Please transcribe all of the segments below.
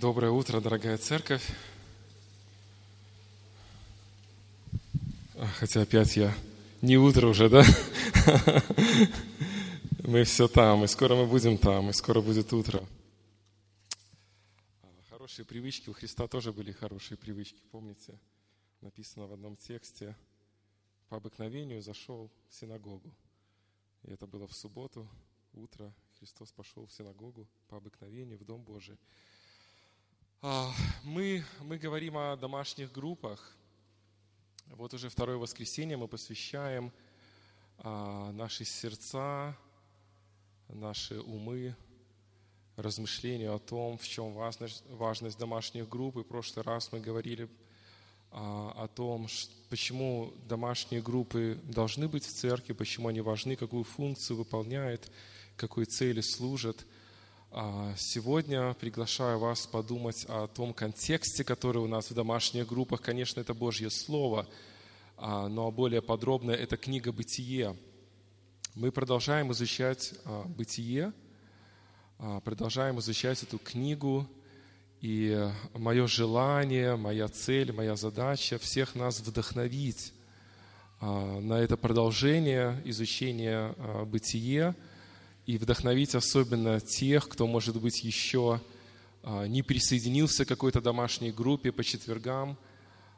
Доброе утро, дорогая церковь. Хотя опять я не утро уже, да? Мы все там, и скоро мы будем там, и скоро будет утро. Хорошие привычки, у Христа тоже были хорошие привычки, помните? Написано в одном тексте, по обыкновению зашел в синагогу. И это было в субботу, утро, Христос пошел в синагогу по обыкновению, в Дом Божий. А, мы, мы говорим о домашних группах. Вот уже второе воскресенье мы посвящаем а, наши сердца, наши умы размышлению о том, в чем важность, важность домашних групп. И в прошлый раз мы говорили а, о том, почему домашние группы должны быть в церкви, почему они важны, какую функцию выполняют, какой цели служат – сегодня приглашаю вас подумать о том контексте, который у нас в домашних группах. Конечно, это Божье Слово, а, но более подробно это книга «Бытие». Мы продолжаем изучать а, «Бытие», продолжаем изучать эту книгу, и мое желание, моя цель, моя задача всех нас вдохновить на это продолжение изучения «Бытие», и вдохновить особенно тех, кто, может быть, еще а, не присоединился к какой-то домашней группе по четвергам,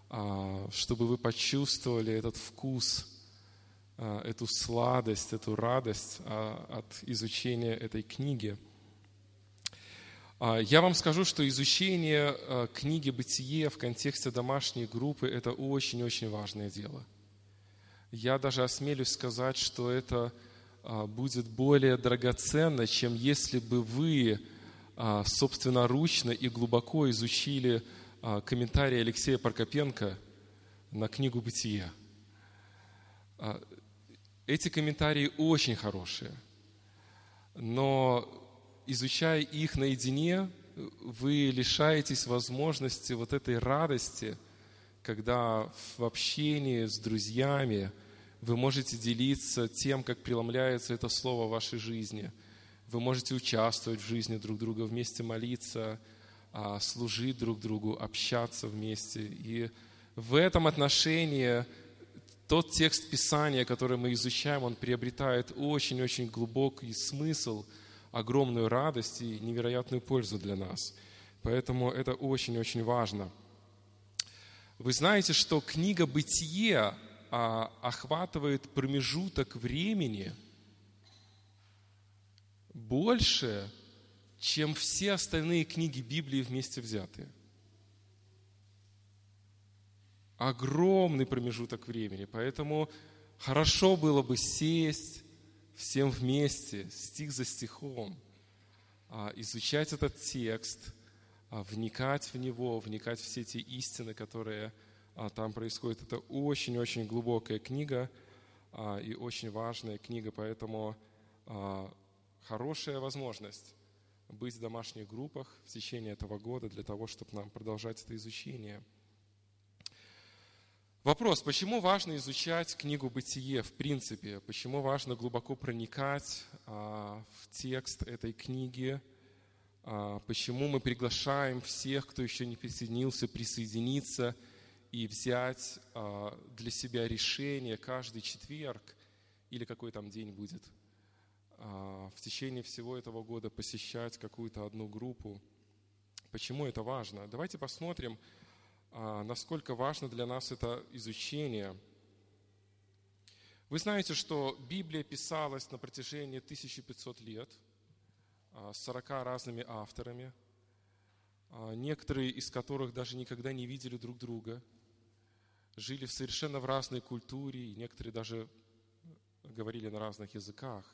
а, чтобы вы почувствовали этот вкус, а, эту сладость, эту радость от изучения этой книги. Я вам скажу, что изучение книги «Бытие» в контексте домашней группы – это очень-очень важное дело. Я даже осмелюсь сказать, что это – будет более драгоценно, чем если бы вы а, собственноручно и глубоко изучили а, комментарии Алексея Паркопенко на книгу «Бытие». Эти комментарии очень хорошие, но изучая их наедине, вы лишаетесь возможности вот этой радости, когда в общении с друзьями – вы можете делиться тем, как преломляется это слово в вашей жизни. Вы можете участвовать в жизни друг друга, вместе молиться, а, служить друг другу, общаться вместе. И в этом отношении тот текст Писания, который мы изучаем, он приобретает очень-очень глубокий смысл, огромную радость и невероятную пользу для нас. Поэтому это очень-очень важно. Вы знаете, что книга «Бытие» а, охватывает промежуток времени больше, чем все остальные книги Библии вместе взятые. Огромный промежуток времени. Поэтому хорошо было бы сесть всем вместе, стих за стихом, а, изучать этот текст, а, вникать в него, вникать в все эти истины, которые а, там происходит. Это очень-очень глубокая книга а, и очень важная книга, поэтому а, хорошая возможность быть в домашних группах в течение этого года для того, чтобы нам продолжать это изучение. Вопрос, почему важно изучать книгу «Бытие» в принципе? Почему важно глубоко проникать в текст этой книги? Почему мы приглашаем всех, кто еще не присоединился, присоединиться – и взять а, для себя решение каждый четверг или какой там день будет а, в течение всего этого года посещать какую-то одну группу. Почему это важно? Давайте посмотрим, а, насколько важно для нас это изучение. Вы знаете, что Библия писалась на протяжении 1500 лет, 40 разными авторами, некоторые из которых даже никогда не видели друг друга – жили в совершенно в разной культуре, и некоторые даже говорили на разных языках.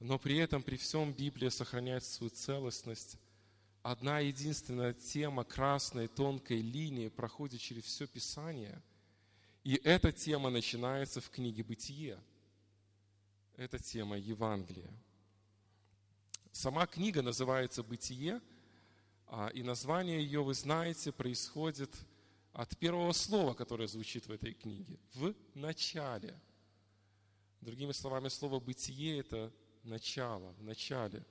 Но при этом, при всем Библия сохраняет свою целостность. Одна единственная тема красной тонкой линии проходит через все Писание. И эта тема начинается в книге «Бытие». Это тема Евангелия. Сама книга называется «Бытие», а, и название ее, вы знаете, происходит – от первого слова, которое звучит в этой книге. В начале. Другими словами, слово «бытие» – это начало, в начале.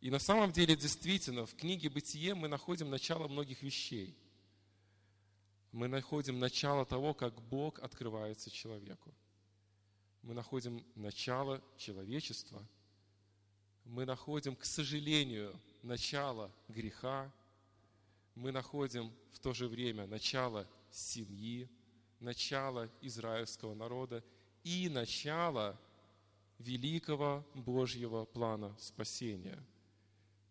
И на самом деле, действительно, в книге «Бытие» мы находим начало многих вещей. Мы находим начало того, как Бог открывается человеку. Мы находим начало человечества. Мы находим, к сожалению, начало греха. Мы находим в то же время начало семьи, начало израильского народа и начало великого Божьего плана спасения –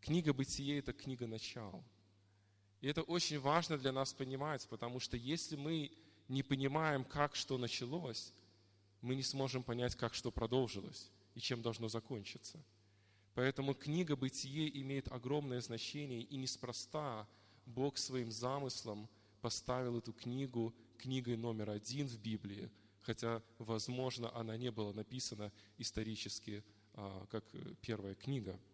Книга Бытие – это книга начал. И это очень важно для нас понимать, потому что если мы не понимаем, как что началось, мы не сможем понять, как что продолжилось и чем должно закончиться. Поэтому книга Бытие имеет огромное значение, и неспроста Бог своим замыслом поставил эту книгу книгой номер один в Библии, хотя, возможно, она не была написана исторически а, как первая книга –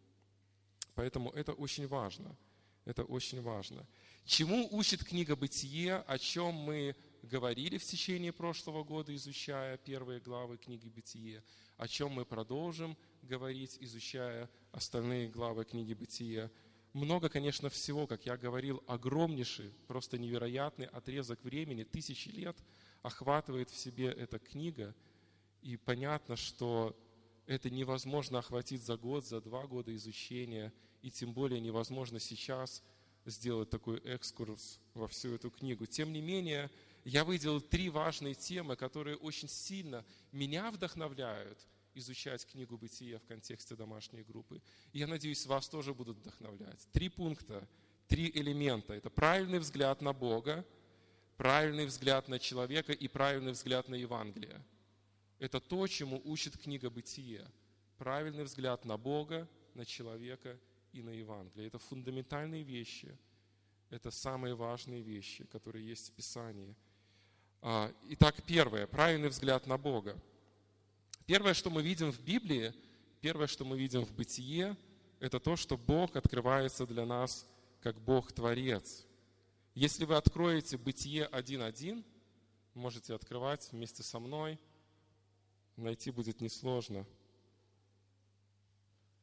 Поэтому это очень важно. Это очень важно. Чему учит книга «Бытие», о чем мы говорили в течение прошлого года, изучая первые главы книги «Бытие», о чем мы продолжим говорить, изучая остальные главы книги «Бытие». Много, конечно, всего, как я говорил, огромнейший, просто невероятный отрезок времени, тысячи лет охватывает в себе эта книга. И понятно, что это невозможно охватить за год, за два года изучения – и тем более невозможно сейчас сделать такой экскурс во всю эту книгу. Тем не менее, я выделил три важные темы, которые очень сильно меня вдохновляют изучать книгу «Бытие» в контексте домашней группы. И я надеюсь, вас тоже будут вдохновлять. Три пункта, три элемента. Это правильный взгляд на Бога, правильный взгляд на человека и правильный взгляд на Евангелие. Это то, чему учит книга «Бытие». Правильный взгляд на Бога, на человека и на Евангелие. Это фундаментальные вещи. Это самые важные вещи, которые есть в Писании. А, итак, первое. Правильный взгляд на Бога. Первое, что мы видим в Библии, первое, что мы видим в Бытие, это то, что Бог открывается для нас как Бог-творец. Если вы откроете Бытие 1.1, можете открывать вместе со мной, найти будет несложно –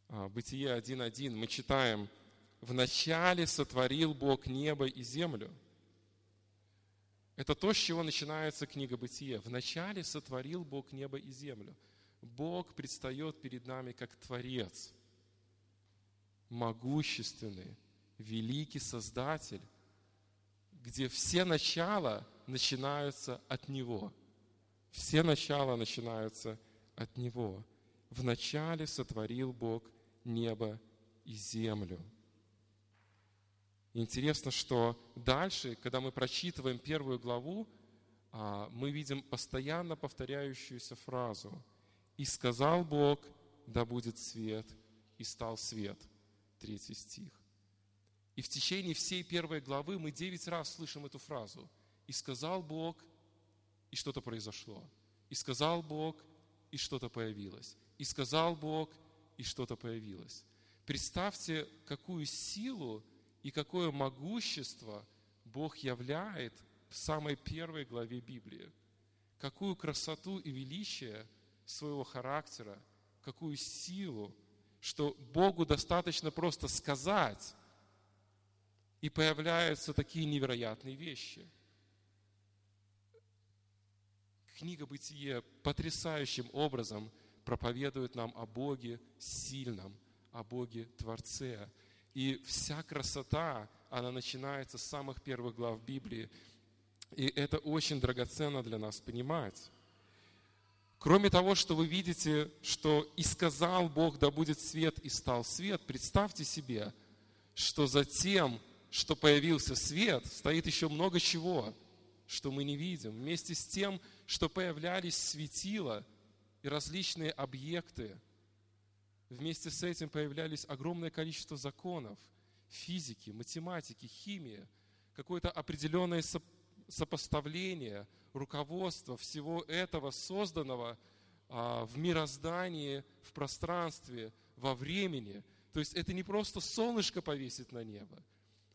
а, Бытие 1.1 мы читаем, «В начале сотворил Бог небо и землю». Это то, с чего начинается книга Бытия. В начале сотворил Бог небо и землю. Бог предстает перед нами как Творец, могущественный, великий Создатель, где все начала начинаются от Него. Все начала начинаются от Него. В начале сотворил Бог небо и землю. Интересно, что дальше, когда мы прочитываем первую главу, а, мы видим постоянно повторяющуюся фразу «И сказал Бог, да будет свет, и стал свет». Третий стих. И в течение всей первой главы мы девять раз слышим эту фразу. «И сказал Бог, и что-то произошло. И сказал Бог, и что-то появилось. И сказал Бог, и что-то появилось. Представьте, какую силу и какое могущество Бог являет в самой первой главе Библии. Какую красоту и величие своего характера, какую силу, что Богу достаточно просто сказать, и появляются такие невероятные вещи. Книга Бытие потрясающим образом – проповедует нам о Боге сильном, о Боге Творце. И вся красота, она начинается с самых первых глав Библии. И это очень драгоценно для нас понимать. Кроме того, что вы видите, что «и сказал Бог, да будет свет, и стал свет», представьте себе, что за тем, что появился свет, стоит еще много чего, что мы не видим. Вместе с тем, что появлялись светила – и различные объекты. Вместе с этим появлялись огромное количество законов, физики, математики, химии, какое-то определенное сопоставление, руководство всего этого созданного а, в мироздании, в пространстве, во времени. То есть это не просто солнышко повесить на небо,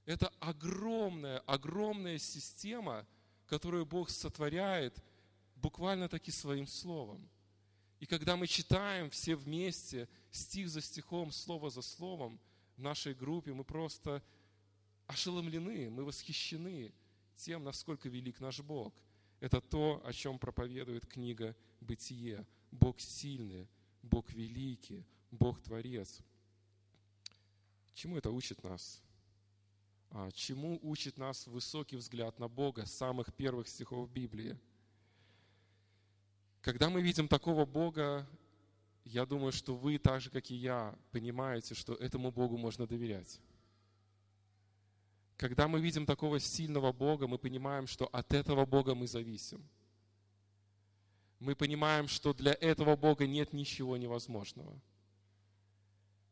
это огромная, огромная система, которую Бог сотворяет буквально таки своим словом. И когда мы читаем все вместе, стих за стихом, слово за словом, нашей группе, мы просто ошеломлены, мы восхищены тем, насколько велик наш Бог. Это то, о чем проповедует книга «Бытие». Бог сильный, Бог великий, Бог Творец. Чему это учит нас? А, чему учит нас высокий взгляд на Бога с самых первых стихов Библии? Когда мы видим такого Бога, я думаю, что вы, так же, как и я, понимаете, что этому Богу можно доверять. Когда мы видим такого сильного Бога, мы понимаем, что от этого Бога мы зависим. Мы понимаем, что для этого Бога нет ничего невозможного.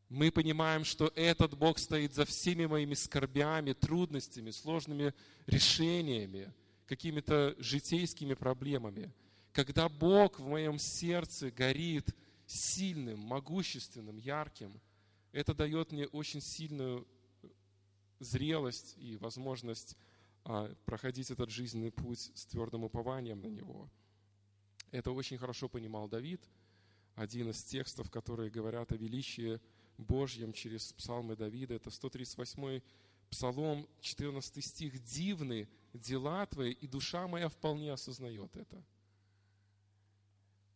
Мы понимаем, что этот Бог стоит за всеми моими скорбями, трудностями, сложными решениями, какими-то житейскими проблемами. Когда Бог в моем сердце горит – сильным, могущественным, ярким, это дает мне очень сильную зрелость и возможность а, проходить этот жизненный путь с твердым упованием на него. Это очень хорошо понимал Давид, один из текстов, которые говорят о величии Божьем через псалмы Давида. Это 138 псалом, 14 стих. «Дивны дела Твои, и душа моя вполне осознает это».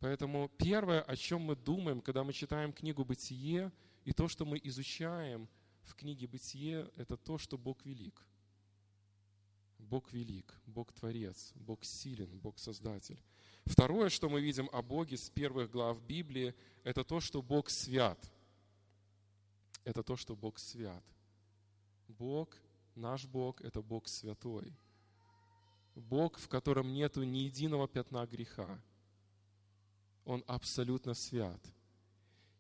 Поэтому первое, о чем мы думаем, когда мы читаем книгу «Бытие», и то, что мы изучаем в книге «Бытие», это то, что Бог велик. Бог велик, Бог Творец, Бог силен, Бог Создатель. Второе, что мы видим о Боге с первых глав Библии, это то, что Бог свят. Это то, что Бог свят. Бог, наш Бог, это Бог святой. Бог, в котором нету ни единого пятна греха. Он абсолютно свят.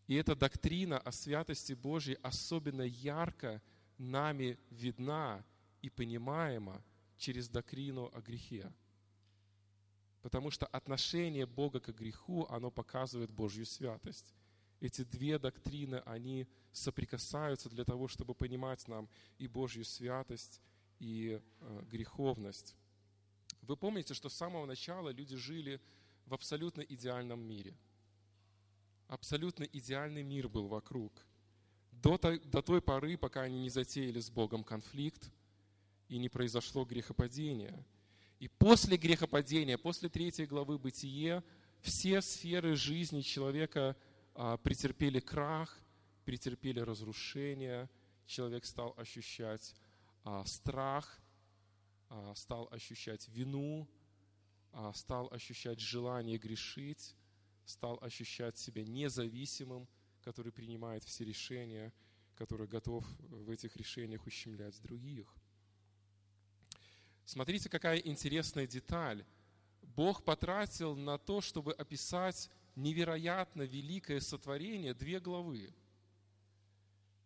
И эта доктрина о святости Божьей особенно ярко нами видна и понимаема через доктрину о грехе. Потому что отношение Бога к греху, оно показывает Божью святость. Эти две доктрины, они соприкасаются для того, чтобы понимать нам и Божью святость, и э, греховность. Вы помните, что с самого начала люди жили в абсолютно идеальном мире. Абсолютно идеальный мир был вокруг. До до той поры, пока они не затеяли с Богом конфликт и не произошло грехопадение. И после грехопадения, после третьей главы Бытие, все сферы жизни человека а, претерпели крах, претерпели разрушение, человек стал ощущать а, страх, а, стал ощущать вину, а, стал ощущать желание грешить, стал ощущать себя независимым, который принимает все решения, который готов в этих решениях ущемлять других. Смотрите, какая интересная деталь. Бог потратил на то, чтобы описать невероятно великое сотворение две главы.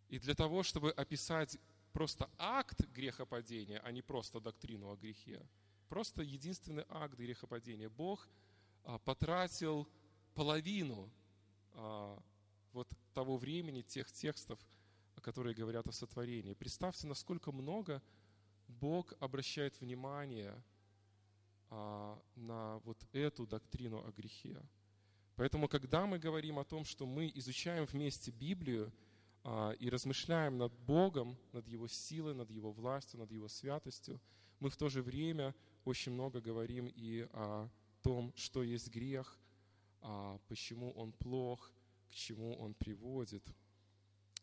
И для того, чтобы описать просто акт грехопадения, а не просто доктрину о грехе – Просто единственный акт грехопадения. Бог а, потратил половину а, вот того времени, тех текстов, которые говорят о сотворении. Представьте, насколько много Бог обращает внимание а, на вот эту доктрину о грехе. Поэтому, когда мы говорим о том, что мы изучаем вместе Библию и размышляем над Богом, над Его силой, над Его властью, над Его святостью, мы в то же время очень много говорим и о том, что есть грех, а почему он плох, к чему он приводит.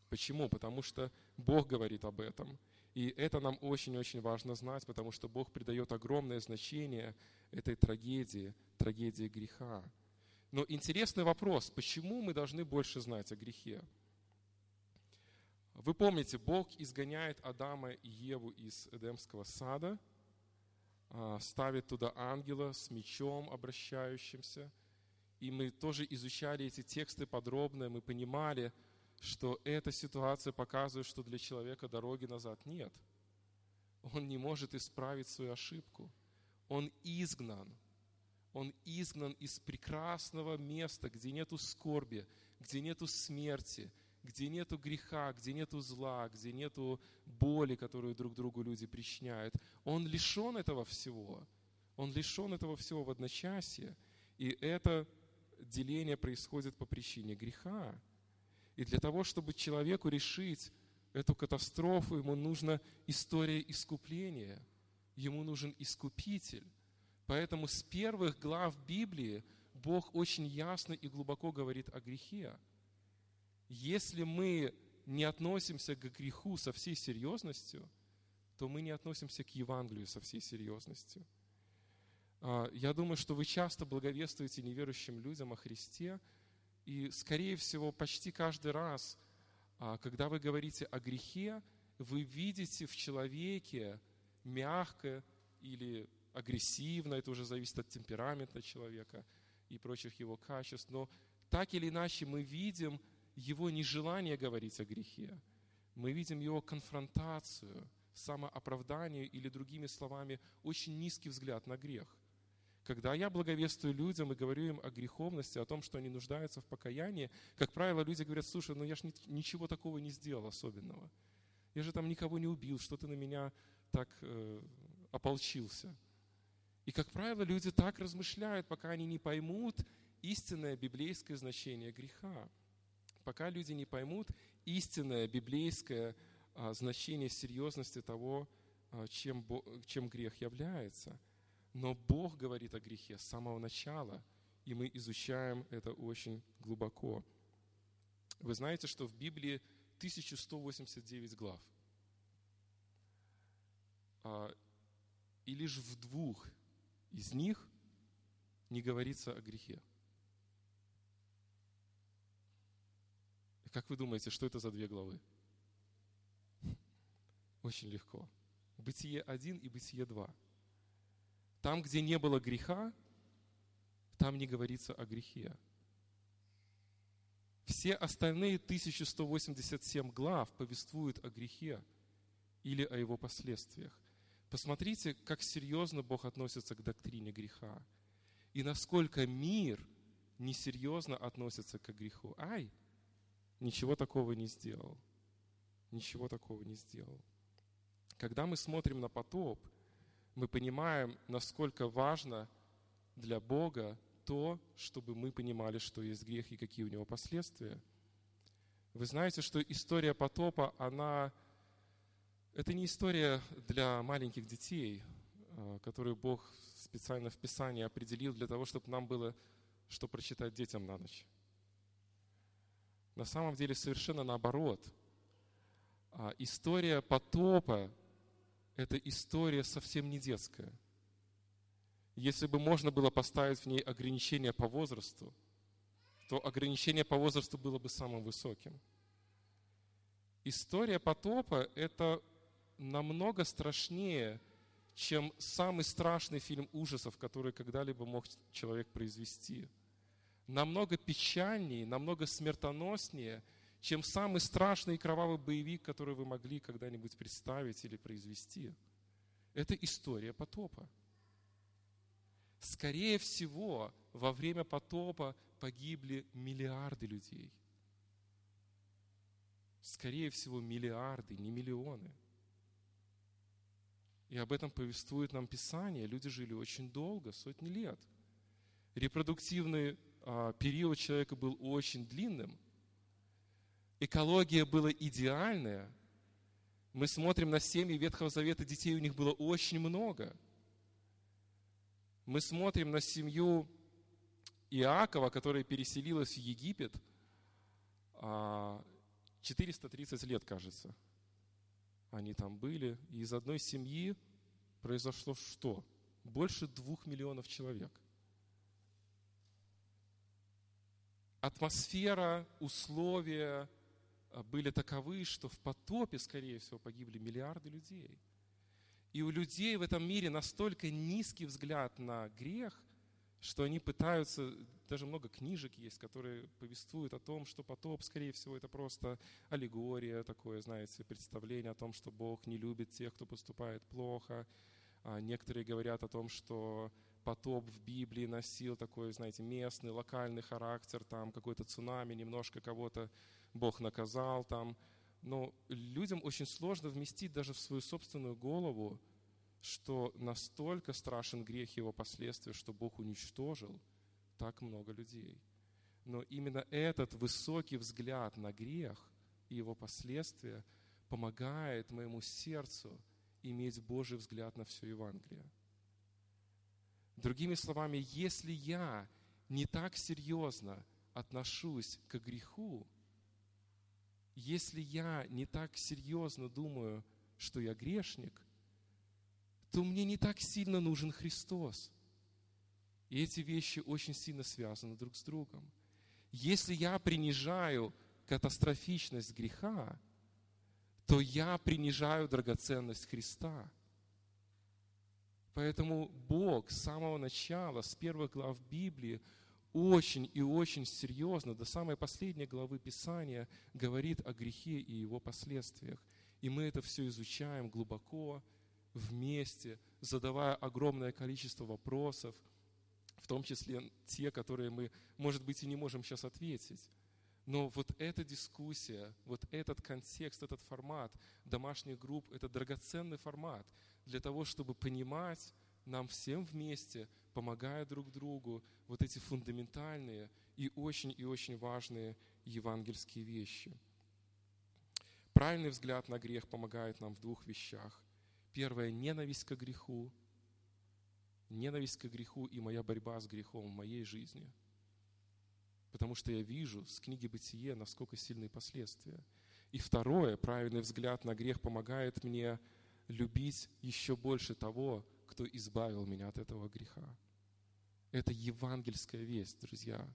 Почему? Потому что Бог говорит об этом. И это нам очень-очень важно знать, потому что Бог придает огромное значение этой трагедии, трагедии греха. Но интересный вопрос, почему мы должны больше знать о грехе? Вы помните, Бог изгоняет Адама и Еву из Эдемского сада – а, ставит туда ангела с мечом обращающимся. И мы тоже изучали эти тексты подробно, мы понимали, что эта ситуация показывает, что для человека дороги назад нет. Он не может исправить свою ошибку. Он изгнан. Он изгнан из прекрасного места, где нету скорби, где нету смерти, где нету греха, где нету зла, где нету боли, которую друг другу люди причиняют. Он лишен этого всего. Он лишен этого всего в одночасье. И это деление происходит по причине греха. И для того, чтобы человеку решить эту катастрофу, ему нужна история искупления, ему нужен искупитель. Поэтому с первых глав Библии Бог очень ясно и глубоко говорит о грехе. Если мы не относимся к греху со всей серьезностью, то мы не относимся к Евангелию со всей серьезностью. А, я думаю, что вы часто благовествуете неверующим людям о Христе, и, скорее всего, почти каждый раз, а, когда вы говорите о грехе, вы видите в человеке мягко или агрессивно, это уже зависит от темперамента человека и прочих его качеств, но так или иначе мы видим его нежелание говорить о грехе, мы видим его конфронтацию, самооправдание или, другими словами, очень низкий взгляд на грех. Когда я благовествую людям и говорю им о греховности, о том, что они нуждаются в покаянии, как правило, люди говорят, слушай, ну я же ничего такого не сделал особенного. Я же там никого не убил, что ты на меня так э, ополчился. И, как правило, люди так размышляют, пока они не поймут истинное библейское значение греха. Пока люди не поймут истинное библейское а, значение серьезности того, а, чем, чем грех является. Но Бог говорит о грехе с самого начала, и мы изучаем это очень глубоко. Вы знаете, что в Библии 1189 глав. А, и лишь в двух из них не говорится о грехе. Как вы думаете, что это за две главы? Очень легко. Бытие 1 и Бытие 2. Там, где не было греха, там не говорится о грехе. Все остальные 1187 глав повествуют о грехе или о его последствиях. Посмотрите, как серьезно Бог относится к доктрине греха. И насколько мир несерьезно относится к греху. Ай, ничего такого не сделал. Ничего такого не сделал. Когда мы смотрим на потоп, мы понимаем, насколько важно для Бога то, чтобы мы понимали, что есть грех и какие у него последствия. Вы знаете, что история потопа, она это не история для маленьких детей, а, которую Бог специально в Писании определил для того, чтобы нам было что прочитать детям на ночь. На самом деле совершенно наоборот. А, история потопа – это история совсем не детская. Если бы можно было поставить в ней ограничение по возрасту, то ограничение по возрасту было бы самым высоким. История потопа – это намного страшнее, чем самый страшный фильм ужасов, который когда-либо мог человек произвести. Намного печальнее, намного смертоноснее, чем самый страшный и кровавый боевик, который вы могли когда-нибудь представить или произвести. Это история потопа. Скорее всего, во время потопа погибли миллиарды людей. Скорее всего, миллиарды, не миллионы – и об этом повествует нам Писание. Люди жили очень долго, сотни лет. Репродуктивный а, период человека был очень длинным. Экология была идеальная. Мы смотрим на семьи Ветхого Завета, детей у них было очень много. Мы смотрим на семью Иакова, которая переселилась в Египет 430 а, лет, кажется они там были, и из одной семьи произошло что? Больше двух миллионов человек. Атмосфера, условия были таковы, что в потопе, скорее всего, погибли миллиарды людей. И у людей в этом мире настолько низкий взгляд на грех, что они пытаются, даже много книжек есть, которые повествуют о том, что потоп, скорее всего, это просто аллегория, такое, знаете, представление о том, что Бог не любит тех, кто поступает плохо. А некоторые говорят о том, что потоп в Библии носил такой, знаете, местный, локальный характер, там какой-то цунами, немножко кого-то Бог наказал там. Но людям очень сложно вместить даже в свою собственную голову, что настолько страшен грех его последствия, что Бог уничтожил так много людей. Но именно этот высокий взгляд на грех и его последствия помогает моему сердцу иметь Божий взгляд на все Евангелие. Другими словами, если я не так серьезно отношусь к греху, если я не так серьезно думаю, что я грешник, то мне не так сильно нужен Христос. И эти вещи очень сильно связаны друг с другом. Если я принижаю катастрофичность греха, то я принижаю драгоценность Христа. Поэтому Бог с самого начала, с первых глав Библии, очень и очень серьезно, до самой последней главы Писания, говорит о грехе и его последствиях. И мы это все изучаем глубоко, вместе, задавая огромное количество вопросов, в том числе те, которые мы, может быть, и не можем сейчас ответить. Но вот эта дискуссия, вот этот контекст, этот формат домашних групп, это драгоценный формат для того, чтобы понимать нам всем вместе, помогая друг другу, вот эти фундаментальные и очень и очень важные евангельские вещи. Правильный взгляд на грех помогает нам в двух вещах. Первое – ненависть к греху. Ненависть к греху и моя борьба с грехом в моей жизни – потому что я вижу с книги «Бытие», насколько сильные последствия. И второе, правильный взгляд на грех помогает мне любить еще больше того, кто избавил меня от этого греха. Это евангельская весть, друзья.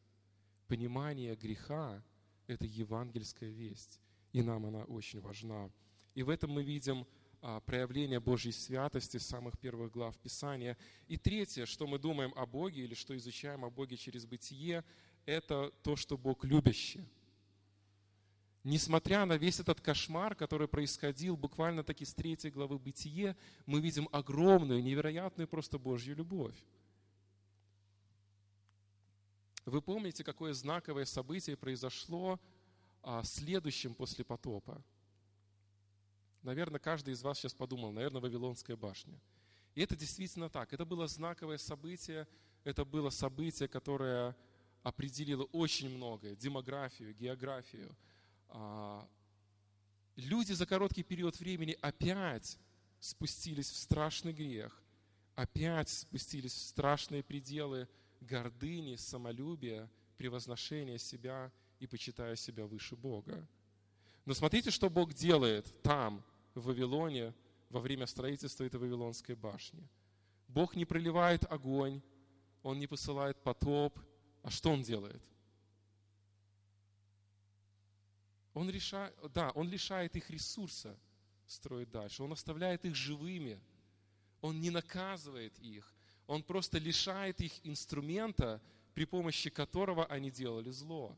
Понимание греха – это евангельская весть, и нам она очень важна. И в этом мы видим а, проявление Божьей святости с самых первых глав Писания. И третье, что мы думаем о Боге или что изучаем о Боге через бытие, это то, что Бог любящий. Несмотря на весь этот кошмар, который происходил буквально таки с третьей главы Бытие, мы видим огромную, невероятную просто Божью любовь. Вы помните, какое знаковое событие произошло а, следующим после потопа? Наверное, каждый из вас сейчас подумал, наверное, Вавилонская башня. И это действительно так. Это было знаковое событие, это было событие, которое определила очень многое, демографию, географию. А, люди за короткий период времени опять спустились в страшный грех, опять спустились в страшные пределы гордыни, самолюбия, превозношения себя и почитая себя выше Бога. Но смотрите, что Бог делает там, в Вавилоне, во время строительства этой Вавилонской башни. Бог не проливает огонь, Он не посылает потоп, а что он делает? Он решает, да, он лишает их ресурса строить дальше. Он оставляет их живыми. Он не наказывает их. Он просто лишает их инструмента, при помощи которого они делали зло.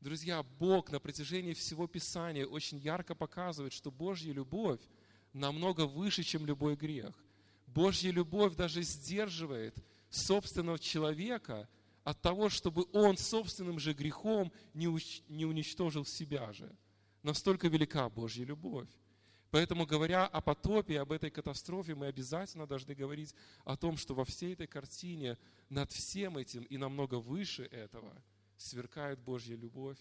Друзья, Бог на протяжении всего Писания очень ярко показывает, что Божья любовь намного выше, чем любой грех. Божья любовь даже сдерживает собственного человека – от того, чтобы он собственным же грехом не, не уничтожил себя же. Настолько велика Божья любовь. Поэтому, говоря о потопе, об этой катастрофе, мы обязательно должны говорить о том, что во всей этой картине над всем этим и намного выше этого сверкает Божья любовь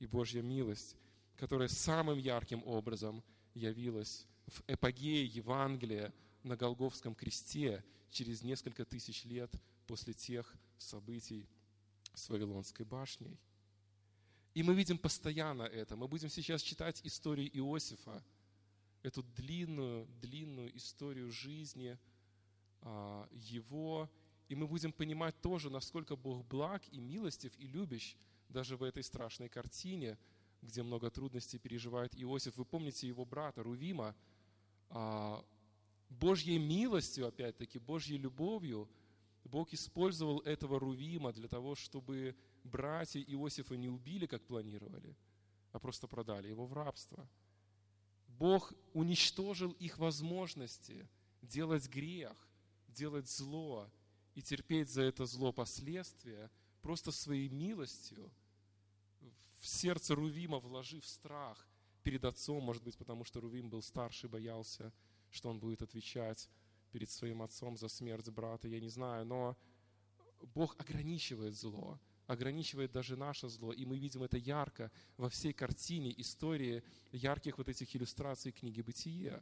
и Божья милость, которая самым ярким образом явилась в эпогее Евангелия на Голговском кресте через несколько тысяч лет после тех событий с Вавилонской башней. И мы видим постоянно это. Мы будем сейчас читать историю Иосифа, эту длинную, длинную историю жизни а, его, и мы будем понимать тоже, насколько Бог благ и милостив и любящ даже в этой страшной картине, где много трудностей переживает Иосиф. Вы помните его брата Рувима, а, Божьей милостью, опять-таки, Божьей любовью Бог использовал этого Рувима для того, чтобы братья Иосифа не убили, как планировали, а просто продали его в рабство. Бог уничтожил их возможности делать грех, делать зло и терпеть за это зло последствия просто своей милостью, в сердце Рувима вложив страх перед отцом, может быть, потому что Рувим был старше, боялся, что он будет отвечать перед своим отцом за смерть брата, я не знаю, но Бог ограничивает зло. ограничивает даже наше зло. И мы видим это ярко во всей картине истории ярких вот этих иллюстраций книги «Бытия».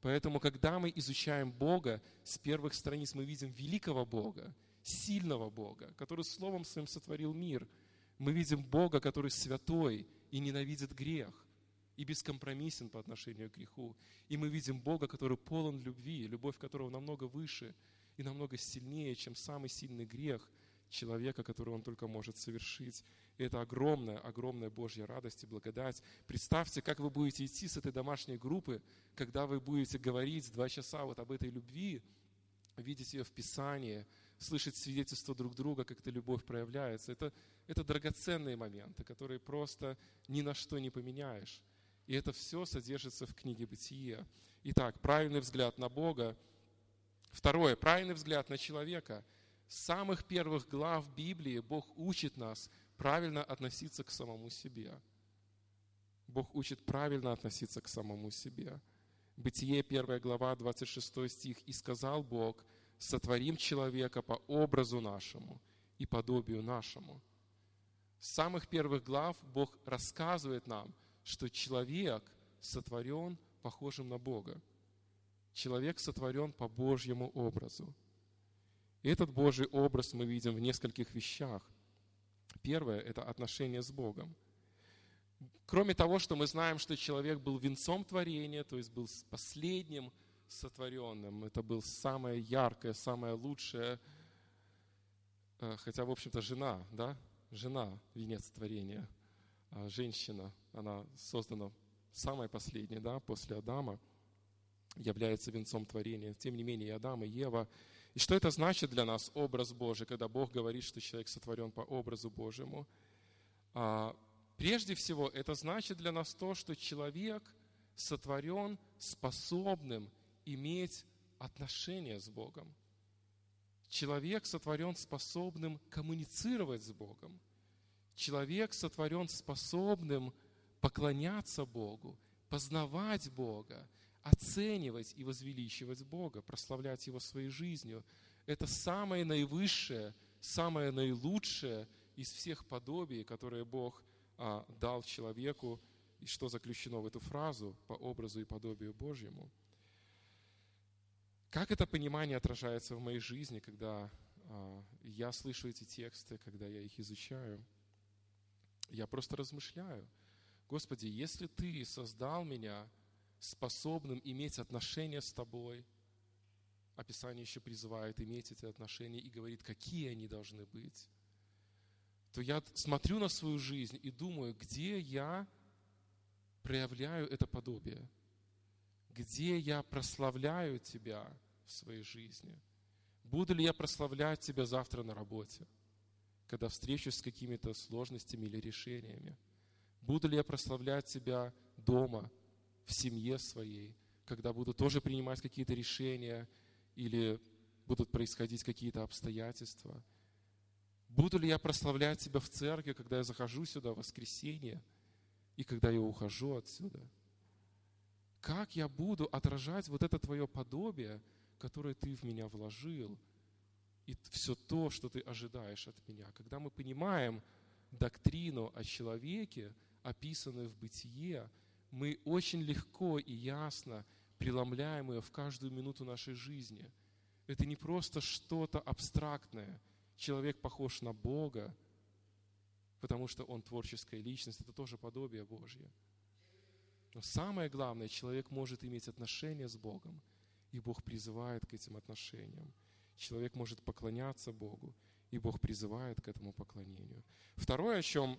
Поэтому, когда мы изучаем Бога, с первых страниц мы видим великого Бога, сильного Бога, который Словом Своим сотворил мир. Мы видим Бога, который святой и ненавидит грех, и бескомпромиссен по отношению к греху. И мы видим Бога, который полон любви, любовь которого намного выше и намного сильнее, чем самый сильный грех человека, который он только может совершить. И это огромная, огромная Божья радость и благодать. Представьте, как вы будете идти с этой домашней группы, когда вы будете говорить два часа вот об этой любви, видеть ее в Писании, слышать свидетельство друг друга, как эта любовь проявляется. Это, это драгоценные моменты, которые просто ни на что не поменяешь. И это все содержится в книге Бытие. Итак, правильный взгляд на Бога. Второе, правильный взгляд на человека. С самых первых глав Библии Бог учит нас правильно относиться к самому себе. Бог учит правильно относиться к самому себе. Бытие, 1 глава, 26 стих. «И сказал Бог, сотворим человека по образу нашему и подобию нашему». С самых первых глав Бог рассказывает нам, что человек сотворен похожим на Бога. Человек сотворен по Божьему образу. И этот Божий образ мы видим в нескольких вещах. Первое – это отношение с Богом. Кроме того, что мы знаем, что человек был венцом творения, то есть был последним сотворенным, это был самое яркое, самое лучшее, э, хотя, в общем-то, жена, да, жена – венец творения, а женщина, она создана самая последняя, да, после Адама, является венцом творения. Тем не менее, и Адам, и Ева – и что это значит для нас, образ Божий, когда Бог говорит, что человек сотворен по образу Божьему? А, прежде всего, это значит для нас то, что человек сотворен способным иметь отношения с Богом. Человек сотворен способным коммуницировать с Богом. Человек сотворен способным поклоняться Богу, познавать Бога, оценивать и возвеличивать Бога, прославлять Его своей жизнью. Это самое наивысшее, самое наилучшее из всех подобий, которые Бог а, дал человеку, и что заключено в эту фразу по образу и подобию Божьему. Как это понимание отражается в моей жизни, когда а, я слышу эти тексты, когда я их изучаю? Я просто размышляю. Господи, если Ты создал меня способным иметь отношения с тобой. Описание еще призывает иметь эти отношения и говорит, какие они должны быть. То я смотрю на свою жизнь и думаю, где я проявляю это подобие, где я прославляю Тебя в своей жизни. Буду ли я прославлять Тебя завтра на работе, когда встречусь с какими-то сложностями или решениями? Буду ли я прославлять Тебя дома, в семье своей, когда буду тоже принимать какие-то решения или будут происходить какие-то обстоятельства? Буду ли я прославлять Тебя в церкви, когда я захожу сюда в воскресенье и когда я ухожу отсюда? Как я буду отражать вот это Твое подобие, которое Ты в меня вложил, и все то, что Ты ожидаешь от меня? Когда мы понимаем доктрину о человеке, описанную в бытие, мы очень легко и ясно преломляем ее в каждую минуту нашей жизни. Это не просто что-то абстрактное. Человек похож на Бога, потому что он творческая личность, это тоже подобие Божье. Но самое главное, человек может иметь отношения с Богом, и Бог призывает к этим отношениям. Человек может поклоняться Богу, и Бог призывает к этому поклонению. Второе, о чем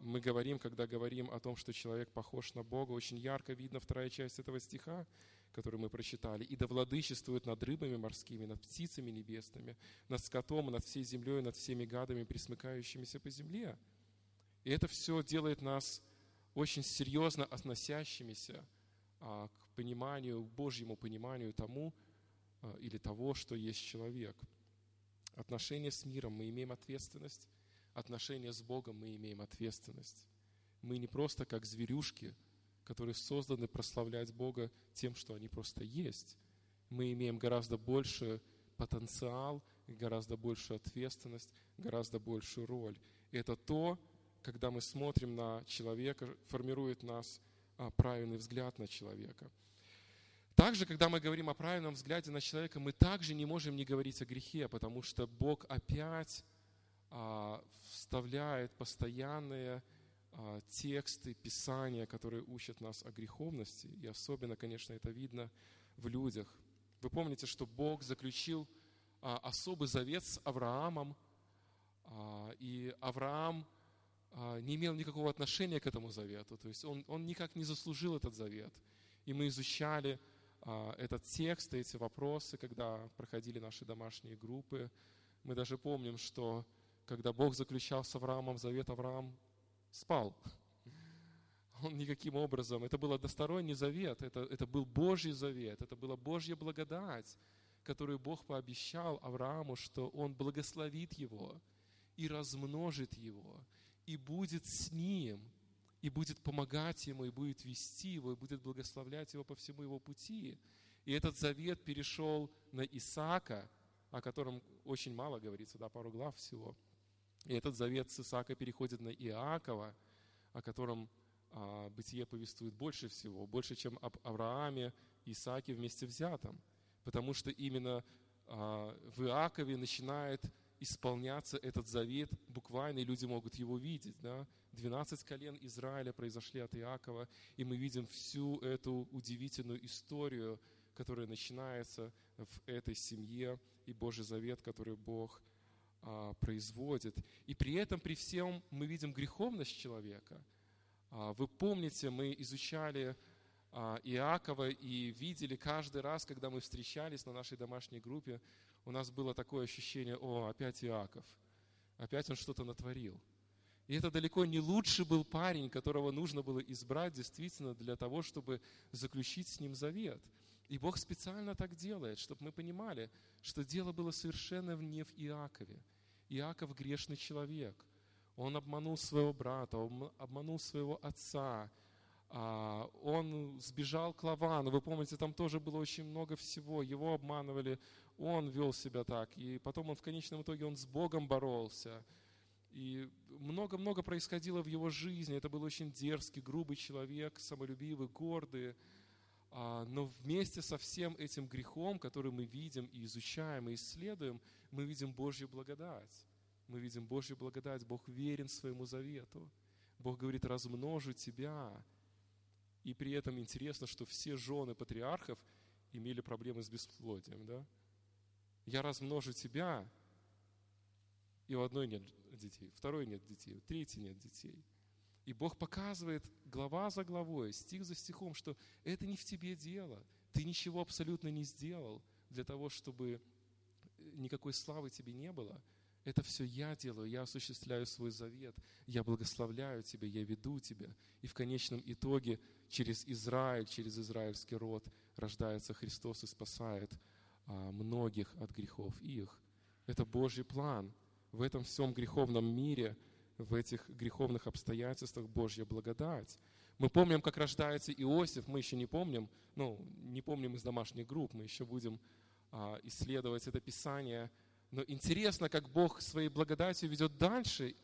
мы говорим, когда говорим о том, что человек похож на Бога, очень ярко видно вторая часть этого стиха, который мы прочитали. «И да владычествует над рыбами морскими, над птицами небесными, над скотом, над всей землей, над всеми гадами, присмыкающимися по земле». И это все делает нас очень серьезно относящимися а, к пониманию, к Божьему пониманию тому а, или того, что есть человек. Отношения с миром мы имеем ответственность, отношения с Богом мы имеем ответственность. Мы не просто как зверюшки, которые созданы прославлять Бога тем, что они просто есть. Мы имеем гораздо больше потенциал гораздо большую ответственность, гораздо большую роль. Это то, когда мы смотрим на человека, формирует нас а, правильный взгляд на человека. Также, когда мы говорим о правильном взгляде на человека, мы также не можем не говорить о грехе, потому что Бог опять вставляет постоянные а, тексты, писания, которые учат нас о греховности. И особенно, конечно, это видно в людях. Вы помните, что Бог заключил а, особый завет с Авраамом, а, и Авраам а, не имел никакого отношения к этому завету. То есть он, он никак не заслужил этот завет. И мы изучали а, этот текст, эти вопросы, когда проходили наши домашние группы. Мы даже помним, что когда Бог заключал с Авраамом завет, Авраам спал. Он никаким образом, это был односторонний завет, это, это был Божий завет, это была Божья благодать, которую Бог пообещал Аврааму, что он благословит его и размножит его, и будет с ним – и будет помогать ему, и будет вести его, и будет благословлять его по всему его пути. И этот завет перешел на Исаака, о котором очень мало говорится, да, пару глав всего. И этот завет с Исаака переходит на Иакова, о котором а, Бытие повествует больше всего, больше, чем об Аврааме и Исааке вместе взятом. Потому что именно а, в Иакове начинает исполняться этот завет буквально, и люди могут его видеть. Да? 12 колен Израиля произошли от Иакова, и мы видим всю эту удивительную историю, которая начинается в этой семье, и Божий завет, который Бог а, производит. И при этом, при всем, мы видим греховность человека. А, вы помните, мы изучали а, Иакова и видели каждый раз, когда мы встречались на нашей домашней группе, у нас было такое ощущение, о, опять Иаков, опять он что-то натворил. И это далеко не лучший был парень, которого нужно было избрать действительно для того, чтобы заключить с ним завет. И Бог специально так делает, чтобы мы понимали, что дело было совершенно не в Иакове. Иаков грешный человек. Он обманул своего брата, он обманул своего отца, а, он сбежал к Лавану. Вы помните, там тоже было очень много всего. Его обманывали, он вел себя так. И потом он в конечном итоге он с Богом боролся. И много-много происходило в его жизни. Это был очень дерзкий, грубый человек, самолюбивый, гордый. А, но вместе со всем этим грехом, который мы видим и изучаем, и исследуем, мы видим Божью благодать. Мы видим Божью благодать. Бог верен своему завету. Бог говорит, размножу тебя. И при этом интересно, что все жены патриархов имели проблемы с бесплодием. Да? Я размножу тебя, и у одной нет детей, второй нет детей, у третьей нет детей. И Бог показывает глава за главой, стих за стихом, что это не в тебе дело. Ты ничего абсолютно не сделал для того, чтобы никакой славы тебе не было. Это все я делаю, я осуществляю свой завет, я благословляю тебя, я веду тебя. И в конечном итоге через Израиль, через израильский род рождается Христос и спасает а, многих от грехов их. Это Божий план – в этом всем греховном мире, в этих греховных обстоятельствах Божья благодать. Мы помним, как рождается Иосиф, мы еще не помним, ну, не помним из домашних групп, мы еще будем а, исследовать это Писание. Но интересно, как Бог своей благодатью ведет дальше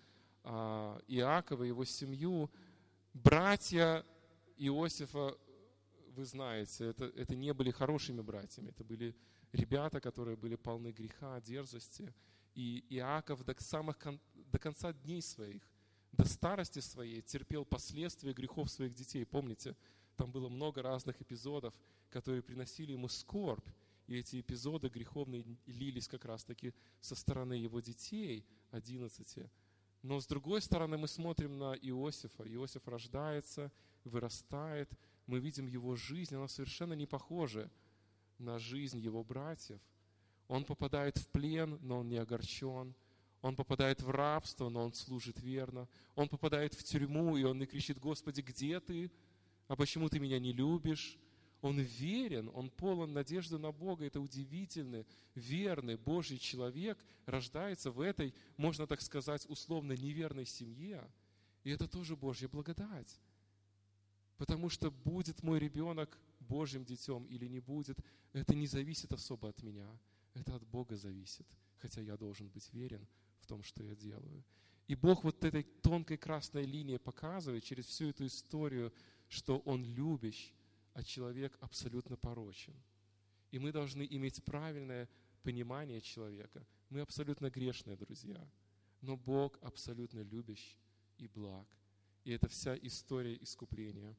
а, Иакова, его семью. Братья Иосифа, вы знаете, это, это не были хорошими братьями, это были ребята, которые были полны греха, дерзости. И Иаков до, самых, до конца дней своих, до старости своей терпел последствия грехов своих детей. Помните, там было много разных эпизодов, которые приносили ему скорбь. И эти эпизоды греховные лились как раз-таки со стороны его детей, 11. Но с другой стороны мы смотрим на Иосифа. Иосиф рождается, вырастает. Мы видим его жизнь, она совершенно не похожа на жизнь его братьев. Он попадает в плен, но он не огорчен. Он попадает в рабство, но он служит верно. Он попадает в тюрьму, и он не кричит, Господи, где ты? А почему ты меня не любишь? Он верен, он полон надежды на Бога. Это удивительный, верный Божий человек рождается в этой, можно так сказать, условно неверной семье. И это тоже Божья благодать. Потому что будет мой ребенок Божьим детем или не будет, это не зависит особо от меня. Это от Бога зависит, хотя я должен быть верен в том, что я делаю. И Бог вот этой тонкой красной линией показывает через всю эту историю, что Он любящий, а человек абсолютно порочен. И мы должны иметь правильное понимание человека. Мы абсолютно грешные друзья, но Бог абсолютно любящий и благ. И это вся история искупления.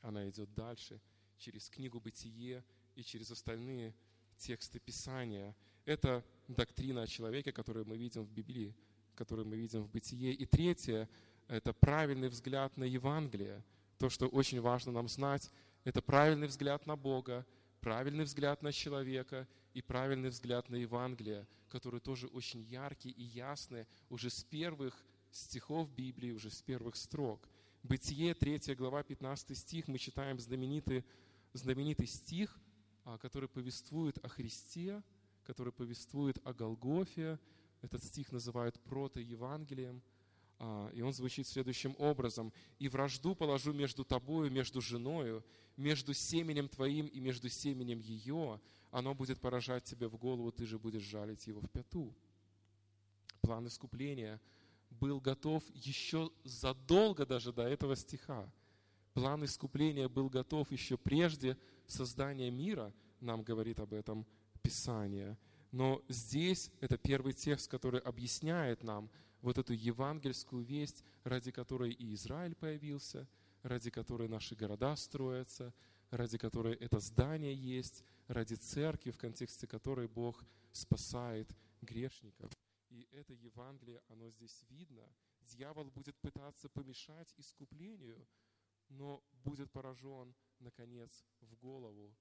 Она идет дальше через книгу «Бытие» и через остальные тексты Писания. Это доктрина о человеке, которую мы видим в Библии, которую мы видим в Бытие. И третье – это правильный взгляд на Евангелие. То, что очень важно нам знать, это правильный взгляд на Бога, правильный взгляд на человека и правильный взгляд на Евангелие, который тоже очень яркий и ясный уже с первых стихов Библии, уже с первых строк. Бытие, 3 глава, 15 стих, мы читаем знаменитый, знаменитый стих, который повествует о Христе, который повествует о Голгофе. Этот стих называют прото-евангелием. А, и он звучит следующим образом. «И вражду положу между тобою, между женою, между семенем твоим и между семенем ее. Оно будет поражать тебя в голову, ты же будешь жалить его в пяту». План искупления был готов еще задолго даже до этого стиха. План искупления был готов еще прежде создания мира, нам говорит об этом Писание. Но здесь это первый текст, который объясняет нам вот эту евангельскую весть, ради которой и Израиль появился, ради которой наши города строятся, ради которой это здание есть, ради церкви, в контексте которой Бог спасает грешников. И это Евангелие, оно здесь видно. Дьявол будет пытаться помешать искуплению, но будет поражен, наконец, в голову.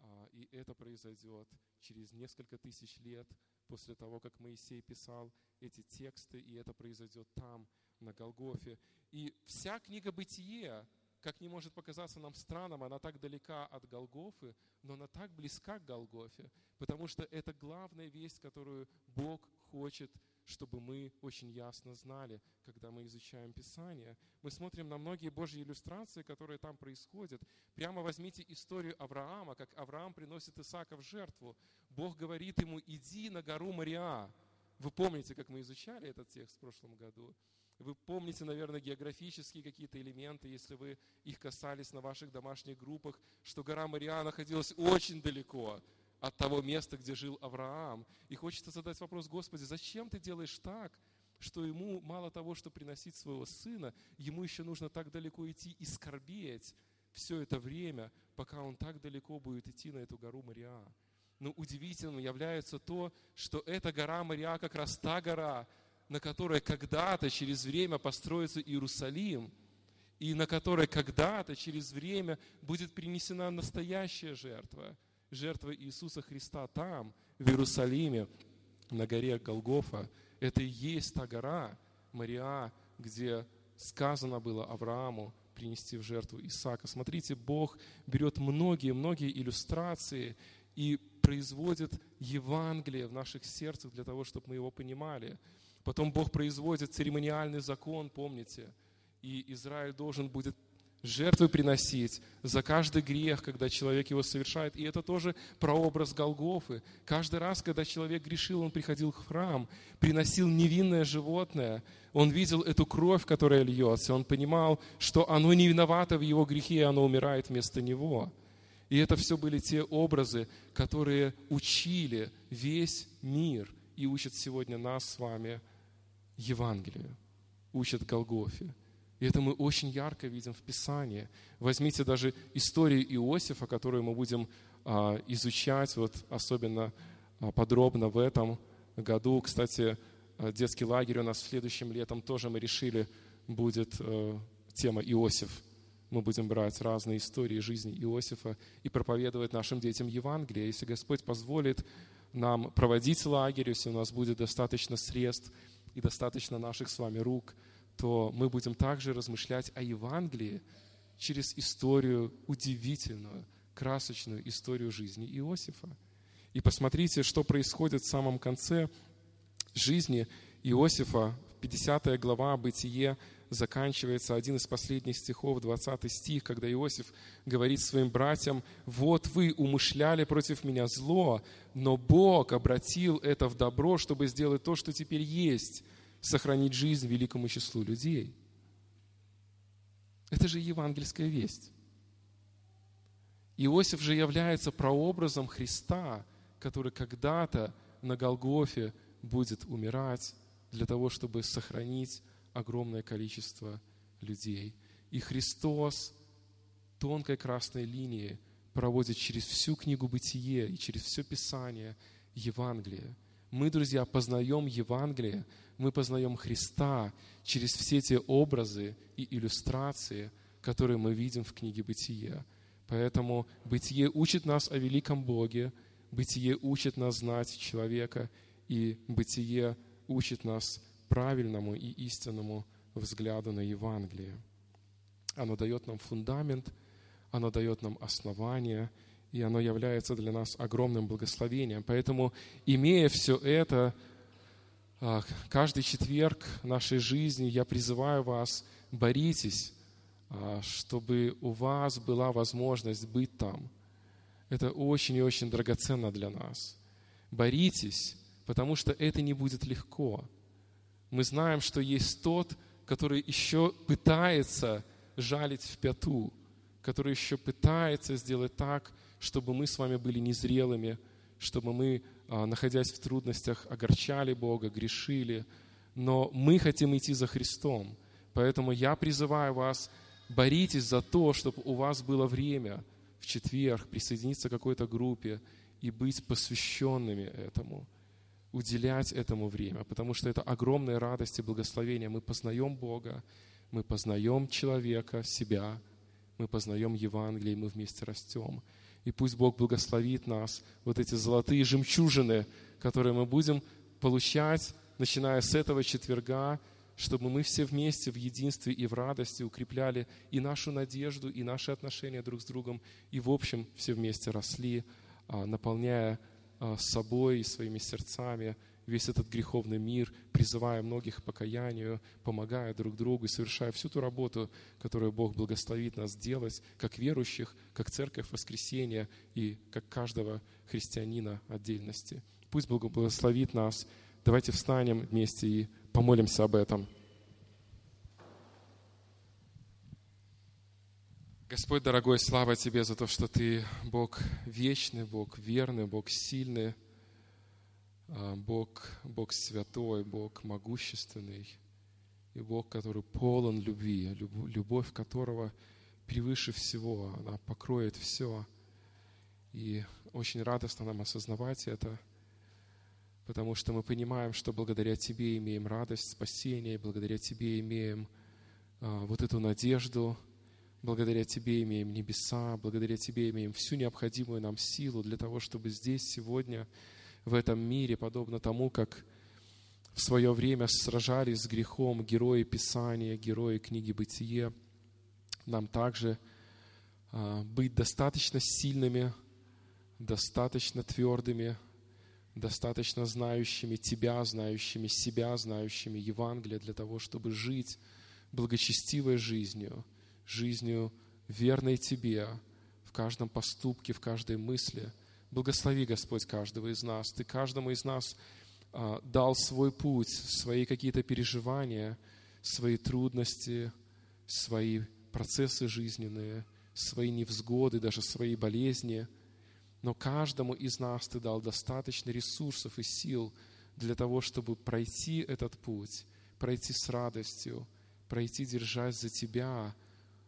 А, и это произойдет через несколько тысяч лет после того, как Моисей писал эти тексты, и это произойдет там, на Голгофе. И вся книга Бытия, как не может показаться нам странным, она так далека от Голгофы, но она так близка к Голгофе, потому что это главная весть, которую Бог хочет, чтобы мы очень ясно знали, когда мы изучаем Писание. Мы смотрим на многие Божьи иллюстрации, которые там происходят. Прямо возьмите историю Авраама, как Авраам приносит Исаака в жертву. Бог говорит ему, иди на гору Мариа. Вы помните, как мы изучали этот текст в прошлом году? Вы помните, наверное, географические какие-то элементы, если вы их касались на ваших домашних группах, что гора Мариа находилась очень далеко от того места, где жил Авраам. И хочется задать вопрос, Господи, зачем ты делаешь так, что ему мало того, что приносить своего сына, ему еще нужно так далеко идти и скорбеть все это время, пока он так далеко будет идти на эту гору Мариа. Но удивительным является то, что эта гора Мариа как раз та гора, на которой когда-то через время построится Иерусалим, и на которой когда-то через время будет принесена настоящая жертва – жертва Иисуса Христа там, в Иерусалиме, на горе Голгофа, это и есть та гора, Мариа, где сказано было Аврааму принести в жертву Исаака. Смотрите, Бог берет многие-многие иллюстрации и производит Евангелие в наших сердцах для того, чтобы мы его понимали. Потом Бог производит церемониальный закон, помните, и Израиль должен будет жертвы приносить за каждый грех, когда человек его совершает. И это тоже прообраз Голгофы. Каждый раз, когда человек грешил, он приходил в храм, приносил невинное животное. Он видел эту кровь, которая льется. Он понимал, что оно не виновато в его грехе, и оно умирает вместо него. И это все были те образы, которые учили весь мир и учат сегодня нас с вами Евангелию, учат Голгофе. И это мы очень ярко видим в Писании. Возьмите даже историю Иосифа, которую мы будем а, изучать, вот особенно а, подробно в этом году. Кстати, а, детский лагерь у нас следующим летом тоже мы решили будет э, тема Иосиф. Мы будем брать разные истории жизни Иосифа и проповедовать нашим детям Евангелие. Если Господь позволит нам проводить лагерь, если у нас будет достаточно средств и достаточно наших с вами рук – то мы будем также размышлять о Евангелии через историю удивительную, красочную историю жизни Иосифа. И посмотрите, что происходит в самом конце жизни Иосифа, 50 глава Бытие, заканчивается один из последних стихов, 20 стих, когда Иосиф говорит своим братьям, «Вот вы умышляли против меня зло, но Бог обратил это в добро, чтобы сделать то, что теперь есть, сохранить жизнь великому числу людей». Это же евангельская весть. Иосиф же является прообразом Христа, который когда-то на Голгофе будет умирать для того, чтобы сохранить огромное количество людей. И Христос тонкой красной линией проводит через всю книгу Бытие и через все Писание Евангелие. Мы, друзья, познаем Евангелие, мы познаем Христа через все те образы и иллюстрации, которые мы видим в книге Бытие. Поэтому Бытие учит нас о великом Боге, Бытие учит нас знать человека, и Бытие учит нас правильному и истинному взгляду на Евангелие. Оно дает нам фундамент, оно дает нам основание, и оно является для нас огромным благословением. Поэтому, имея все это, каждый четверг нашей жизни я призываю вас, боритесь, а, чтобы у вас была возможность быть там. Это очень и очень драгоценно для нас. Боритесь, потому что это не будет легко – мы знаем, что есть тот, который еще пытается жалить в пяту, который еще пытается сделать так, чтобы мы с вами были незрелыми, чтобы мы, а, находясь в трудностях, огорчали Бога, грешили. Но мы хотим идти за Христом. Поэтому я призываю вас, боритесь за то, чтобы у вас было время в четверг присоединиться к какой-то группе и быть посвященными этому – уделять этому время, потому что это огромная радость и благословение. Мы познаем Бога, мы познаем человека, себя, мы познаем Евангелие, и мы вместе растем. И пусть Бог благословит нас, вот эти золотые жемчужины, которые мы будем получать, начиная с этого четверга, чтобы мы все вместе в единстве и в радости укрепляли и нашу надежду, и наши отношения друг с другом, и в общем все вместе росли, а, наполняя а, собой и своими сердцами весь этот греховный мир, призывая многих к покаянию, помогая друг другу совершая всю ту работу, которую Бог благословит нас делать, как верующих, как церковь воскресения и как каждого христианина отдельности. Пусть Бог благословит нас. Давайте встанем вместе и помолимся об этом. Господь, дорогой, слава Тебе за то, что Ты Бог вечный, Бог верный, Бог сильный, Бог, Бог святой, Бог могущественный, и Бог, который полон любви, любовь которого превыше всего, она покроет все. И очень радостно нам осознавать это, потому что мы понимаем, что благодаря Тебе имеем радость спасения, благодаря Тебе имеем а, вот эту надежду – Благодаря Тебе имеем небеса, благодаря Тебе имеем всю необходимую нам силу для того, чтобы здесь, сегодня, в этом мире, подобно тому, как в свое время сражались с грехом герои Писания, герои книги Бытие, нам также а, быть достаточно сильными, достаточно твердыми, достаточно знающими Тебя, знающими себя, знающими Евангелие для того, чтобы жить благочестивой жизнью – жизнью верной Тебе в каждом поступке, в каждой мысли. Благослови, Господь, каждого из нас. Ты каждому из нас а, дал свой путь, свои какие-то переживания, свои трудности, свои процессы жизненные, свои невзгоды, даже свои болезни. Но каждому из нас Ты дал достаточно ресурсов и сил для того, чтобы пройти этот путь, пройти с радостью, пройти, держась за Тебя,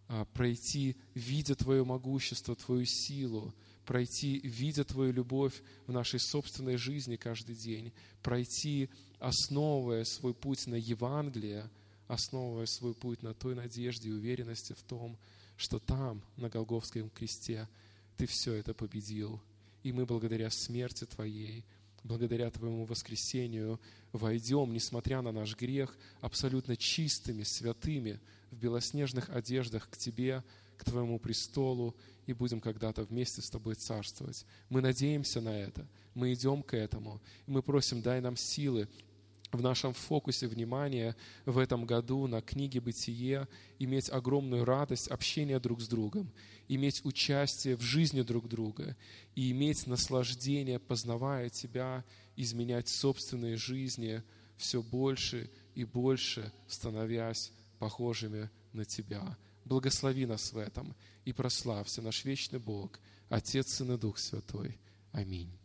а, пройти, видя Твое могущество, Твою силу, пройти, видя Твою любовь в нашей собственной жизни каждый день, пройти, основывая свой путь на Евангелие, основывая свой путь на той надежде и уверенности в том, что там, на Голговском кресте, Ты все это победил. И мы благодаря смерти Твоей, благодаря Твоему воскресению войдем, несмотря на наш грех, абсолютно чистыми, святыми, в белоснежных одеждах к Тебе, к Твоему престолу, и будем когда-то вместе с Тобой царствовать. Мы надеемся на это, мы идем к этому, и мы просим, дай нам силы в нашем фокусе внимания в этом году на книге «Бытие», иметь огромную радость общения друг с другом, иметь участие в жизни друг друга и иметь наслаждение, познавая Тебя, изменять собственные жизни все больше и больше, становясь похожими на Тебя. Благослови нас в этом и прославься наш вечный Бог, Отец, Сын и Дух Святой. Аминь.